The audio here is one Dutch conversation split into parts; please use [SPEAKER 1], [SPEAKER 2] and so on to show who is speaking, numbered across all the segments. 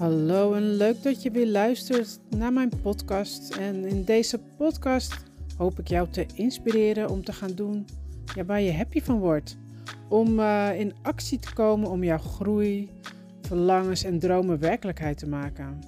[SPEAKER 1] Hallo en leuk dat je weer luistert naar mijn podcast. En in deze podcast hoop ik jou te inspireren om te gaan doen ja, waar je happy van wordt. Om uh, in actie te komen om jouw groei, verlangens en dromen werkelijkheid te maken.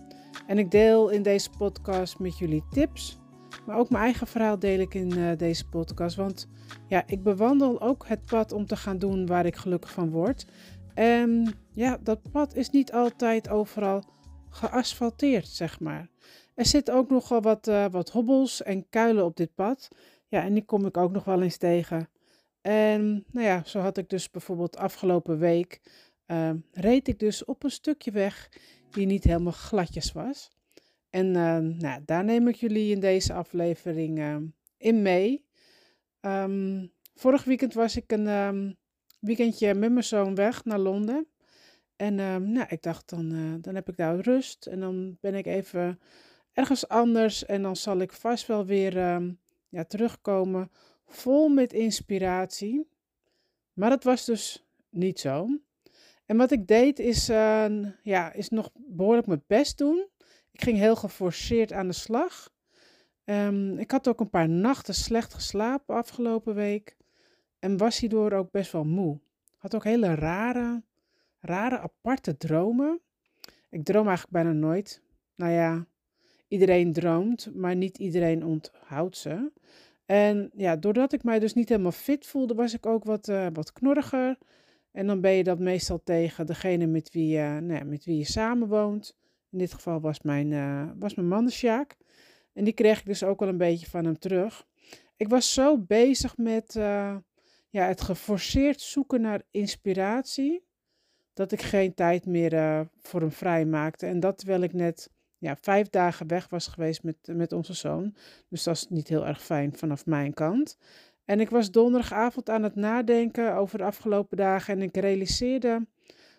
[SPEAKER 1] En ik deel in deze podcast met jullie tips, maar ook mijn eigen verhaal deel ik in uh, deze podcast. Want ja, ik bewandel ook het pad om te gaan doen waar ik gelukkig van word. En ja, dat pad is niet altijd overal geasfalteerd, zeg maar. Er zitten ook nogal wat, uh, wat hobbels en kuilen op dit pad. Ja, en die kom ik ook nog wel eens tegen. En nou ja, zo had ik dus bijvoorbeeld afgelopen week, uh, reed ik dus op een stukje weg die niet helemaal gladjes was. En uh, nou, daar neem ik jullie in deze aflevering uh, in mee. Vorig weekend was ik een weekendje met mijn zoon weg naar Londen. En um, nou, ik dacht, dan, uh, dan heb ik daar rust en dan ben ik even ergens anders en dan zal ik vast wel weer ja, terugkomen vol met inspiratie. Maar dat was dus niet zo. En wat ik deed is, uh, ja, is nog behoorlijk mijn best doen. Ik ging heel geforceerd aan de slag. Ik had ook een paar nachten slecht geslapen afgelopen week. En was hierdoor ook best wel moe. Had ook hele rare, rare, aparte dromen. Ik droom eigenlijk bijna nooit. Nou ja, iedereen droomt, maar niet iedereen onthoudt ze. En ja, doordat ik mij dus niet helemaal fit voelde, was ik ook wat, uh, wat knorriger. En dan ben je dat meestal tegen degene met wie, uh, nou ja, met wie je samenwoont. In dit geval was mijn, uh, was mijn man de Sjaak. En die kreeg ik dus ook wel een beetje van hem terug. Ik was zo bezig met ja, het geforceerd zoeken naar inspiratie. Dat ik geen tijd meer voor hem vrij maakte. En dat terwijl ik net ja, vijf dagen weg was geweest met, met onze zoon. Dus dat is niet heel erg fijn vanaf mijn kant. En ik was donderdagavond aan het nadenken over de afgelopen dagen en ik realiseerde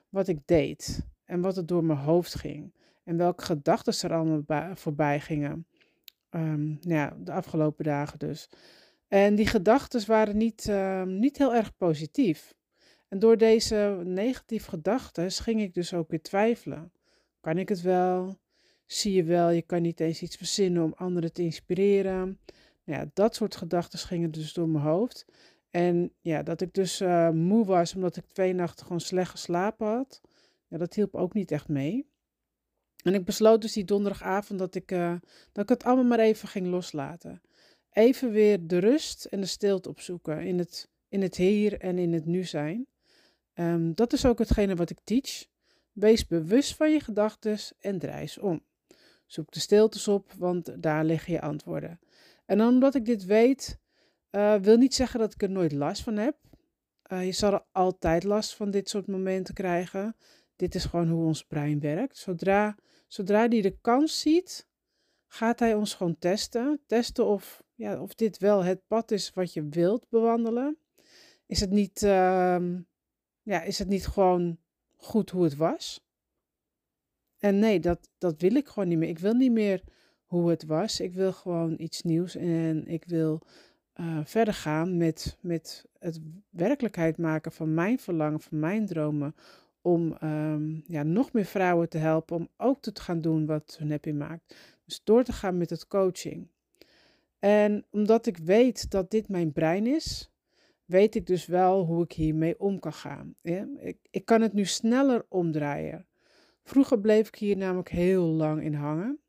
[SPEAKER 1] wat ik deed en wat er door mijn hoofd ging en welke gedachten er allemaal voorbij gingen. Um, ja, de afgelopen dagen dus. En die gedachten waren niet, uh, niet heel erg positief. En door deze negatieve gedachten ging ik dus ook weer twijfelen. Kan ik het wel? zie je wel, je kan niet eens iets verzinnen om anderen te inspireren. Nou ja, dat soort gedachten gingen dus door mijn hoofd. En ja, dat ik dus uh, moe was omdat ik twee nachten gewoon slecht geslapen had. Ja, dat hielp ook niet echt mee. En ik besloot dus die donderdagavond dat ik, uh, dat ik het allemaal maar even ging loslaten. Even weer de rust en de stilte opzoeken in het, in het hier en in het nu zijn. Um, dat is ook hetgene wat ik teach. Wees bewust van je gedachten en ze om. Zoek de stiltes op, want daar liggen je antwoorden. En omdat ik dit weet, uh, wil niet zeggen dat ik er nooit last van heb. Uh, je zal altijd last van dit soort momenten krijgen. Dit is gewoon hoe ons brein werkt. Zodra, zodra die de kans ziet, gaat hij ons gewoon testen. Testen of, ja, of dit wel het pad is wat je wilt bewandelen. Is het niet, uh, ja, is het niet gewoon goed hoe het was? En nee, dat, dat wil ik gewoon niet meer. Ik wil niet meer hoe het was. Ik wil gewoon iets nieuws en ik wil uh, verder gaan met, met het werkelijkheid maken van mijn verlangen, van mijn dromen. Om um, ja, nog meer vrouwen te helpen om ook te gaan doen wat hun happy maakt. Dus door te gaan met het coaching. En omdat ik weet dat dit mijn brein is, weet ik dus wel hoe ik hiermee om kan gaan. Ja? Ik, ik kan het nu sneller omdraaien. Vroeger bleef ik hier namelijk heel lang in hangen.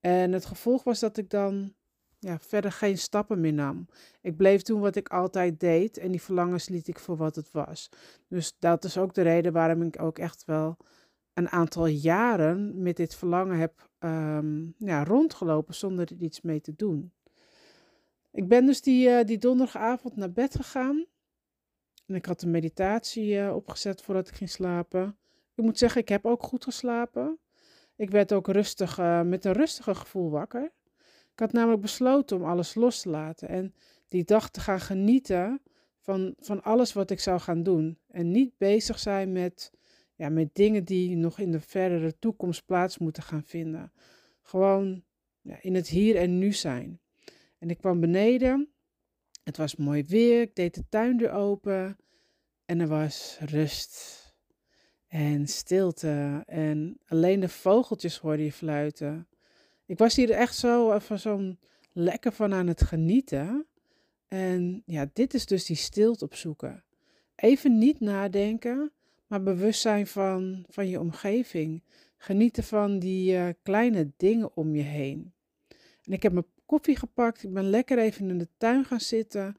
[SPEAKER 1] En het gevolg was dat ik dan ja, verder geen stappen meer nam. Ik bleef doen wat ik altijd deed en die verlangens liet ik voor wat het was. Dus dat is ook de reden waarom ik ook echt wel een aantal jaren met dit verlangen heb um, ja, rondgelopen zonder er iets mee te doen. Ik ben dus die, uh, die donderdagavond naar bed gegaan. En ik had een meditatie uh, opgezet voordat ik ging slapen. Ik moet zeggen, ik heb ook goed geslapen. Ik werd ook rustig, uh, met een rustiger gevoel wakker. Ik had namelijk besloten om alles los te laten en die dag te gaan genieten van, van alles wat ik zou gaan doen. En niet bezig zijn met, ja, met dingen die nog in de verdere toekomst plaats moeten gaan vinden. Gewoon ja, in het hier en nu zijn. En ik kwam beneden. Het was mooi weer. Ik deed de tuindeur open. En er was rust. en stilte. En alleen de vogeltjes hoorde je fluiten. Ik was hier echt zo even zo'n lekker van aan het genieten. En ja, dit is dus die stilte opzoeken. Even niet nadenken, maar bewust zijn van, van je omgeving. Genieten van die uh, kleine dingen om je heen. En ik heb mijn koffie gepakt. Ik ben lekker even in de tuin gaan zitten.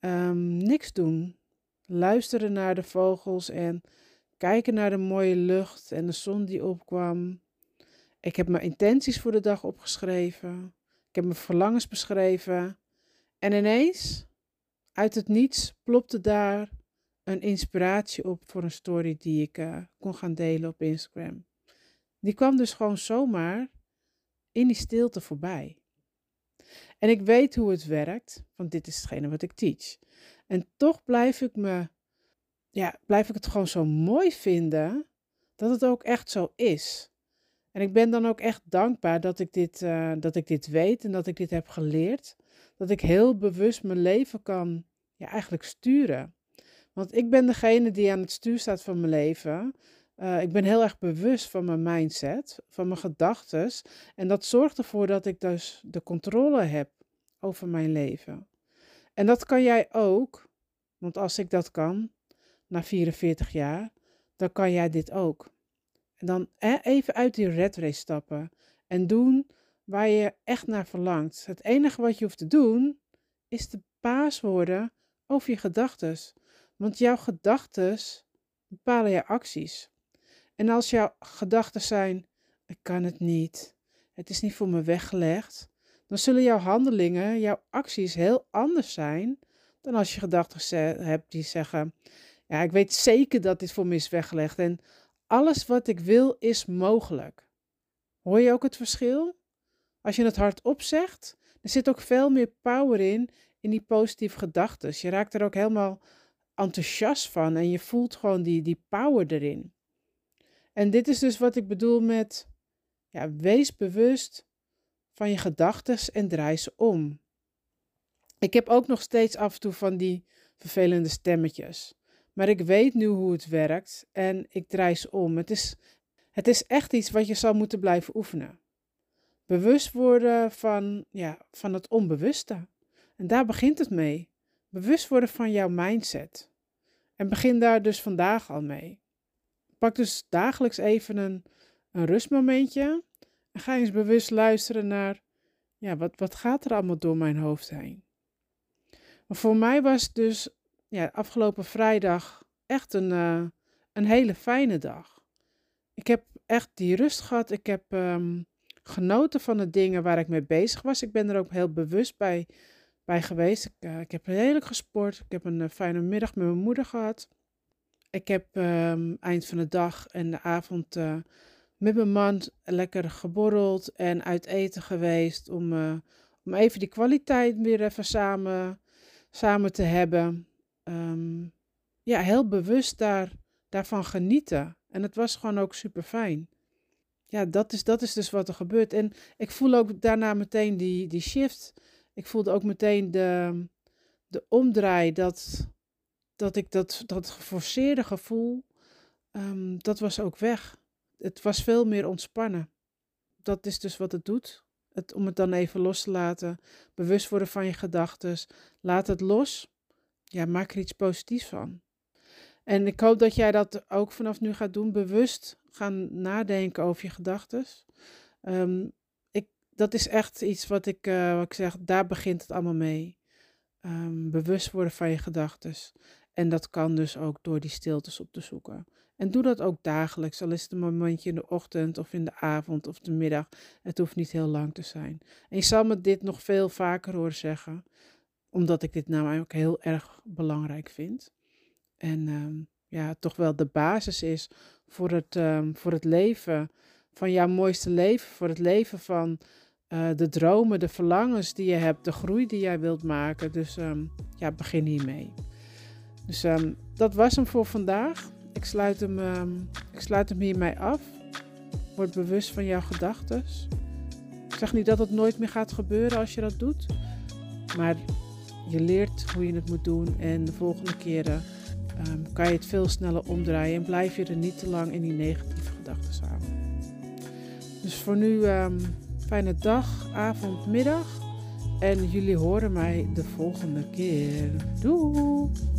[SPEAKER 1] Um, niks doen. Luisteren naar de vogels en kijken naar de mooie lucht en de zon die opkwam. Ik heb mijn intenties voor de dag opgeschreven. Ik heb mijn verlangens beschreven. En ineens, uit het niets, plopte daar een inspiratie op voor een story die ik uh, kon gaan delen op Instagram. Die kwam dus gewoon zomaar in die stilte voorbij. En ik weet hoe het werkt, want dit is hetgene wat ik teach. En toch blijf ik me, ja, blijf ik het gewoon zo mooi vinden dat het ook echt zo is. En ik ben dan ook echt dankbaar dat ik dit, uh, dat ik dit weet en dat ik dit heb geleerd. Dat ik heel bewust mijn leven kan ja, eigenlijk sturen. Want ik ben degene die aan het stuur staat van mijn leven. Uh, ik ben heel erg bewust van mijn mindset, van mijn gedachten. En dat zorgt ervoor dat ik dus de controle heb over mijn leven. En dat kan jij ook. Want als ik dat kan, na 44 jaar, dan kan jij dit ook. En dan even uit die red race stappen en doen waar je echt naar verlangt. Het enige wat je hoeft te doen, is de paas worden over je gedachten. Want jouw gedachten bepalen je acties. En als jouw gedachten zijn: ik kan het niet, het is niet voor me weggelegd, dan zullen jouw handelingen, jouw acties heel anders zijn dan als je gedachten hebt die zeggen: ja, ik weet zeker dat dit voor me is weggelegd en alles wat ik wil is mogelijk. Hoor je ook het verschil? Als je het hardop zegt, er zit ook veel meer power in, in die positieve gedachten. Je raakt er ook helemaal enthousiast van en je voelt gewoon die, die power erin. En dit is dus wat ik bedoel met, ja, wees bewust van je gedachten en draai ze om. Ik heb ook nog steeds af en toe van die vervelende stemmetjes. Maar ik weet nu hoe het werkt en ik draai ze om. Het is, het is echt iets wat je zal moeten blijven oefenen. Bewust worden van, ja, van het onbewuste. En daar begint het mee. Bewust worden van jouw mindset. En begin daar dus vandaag al mee. Pak dus dagelijks even een, een rustmomentje. En ga eens bewust luisteren naar, ja, wat, wat gaat er allemaal door mijn hoofd heen? Maar voor mij was dus ja, afgelopen vrijdag echt een, uh, een hele fijne dag. Ik heb echt die rust gehad. Ik heb um, genoten van de dingen waar ik mee bezig was. Ik ben er ook heel bewust bij, bij geweest. Ik, uh, ik heb heerlijk gesport. Ik heb een uh, fijne middag met mijn moeder gehad. Ik heb um, eind van de dag en de avond met mijn man lekker geborreld en uit eten geweest. Om, om even die kwaliteit weer even samen, samen te hebben. Um, ja, heel bewust daar, daarvan genieten. En het was gewoon ook super fijn. Ja, dat is, dat is dus wat er gebeurt. En ik voel ook daarna meteen die, die shift. Ik voelde ook meteen de, de omdraai. Dat, dat ik dat, dat geforceerde gevoel, um, dat was ook weg. Het was veel meer ontspannen. Dat is dus wat het doet. Het, om het dan even los te laten. Bewust worden van je gedachten. Laat het los. Ja, maak er iets positiefs van. En ik hoop dat jij dat ook vanaf nu gaat doen, bewust gaan nadenken over je gedachten. Um, dat is echt iets wat ik, uh, wat ik zeg, daar begint het allemaal mee. Um, bewust worden van je gedachten. En dat kan dus ook door die stiltes op te zoeken. En doe dat ook dagelijks, al is het een momentje in de ochtend of in de avond of de middag. Het hoeft niet heel lang te zijn. En je zal me dit nog veel vaker horen zeggen, omdat ik dit nou ook heel erg belangrijk vind. En um, ja, toch wel de basis is voor het, um, voor het leven van jouw mooiste leven. Voor het leven van uh, de dromen, de verlangens die je hebt, de groei die jij wilt maken. Dus um, ja, begin hiermee. Dus dat was hem voor vandaag. Ik sluit hem, ik sluit hem hiermee af. Word bewust van jouw gedachten. Ik zeg niet dat het nooit meer gaat gebeuren als je dat doet. Maar je leert hoe je het moet doen. En de volgende keren ehm, kan je het veel sneller omdraaien en blijf je er niet te lang in die negatieve gedachten samen. Dus voor nu fijne dag, avond, middag. En jullie horen mij de volgende keer. Doei!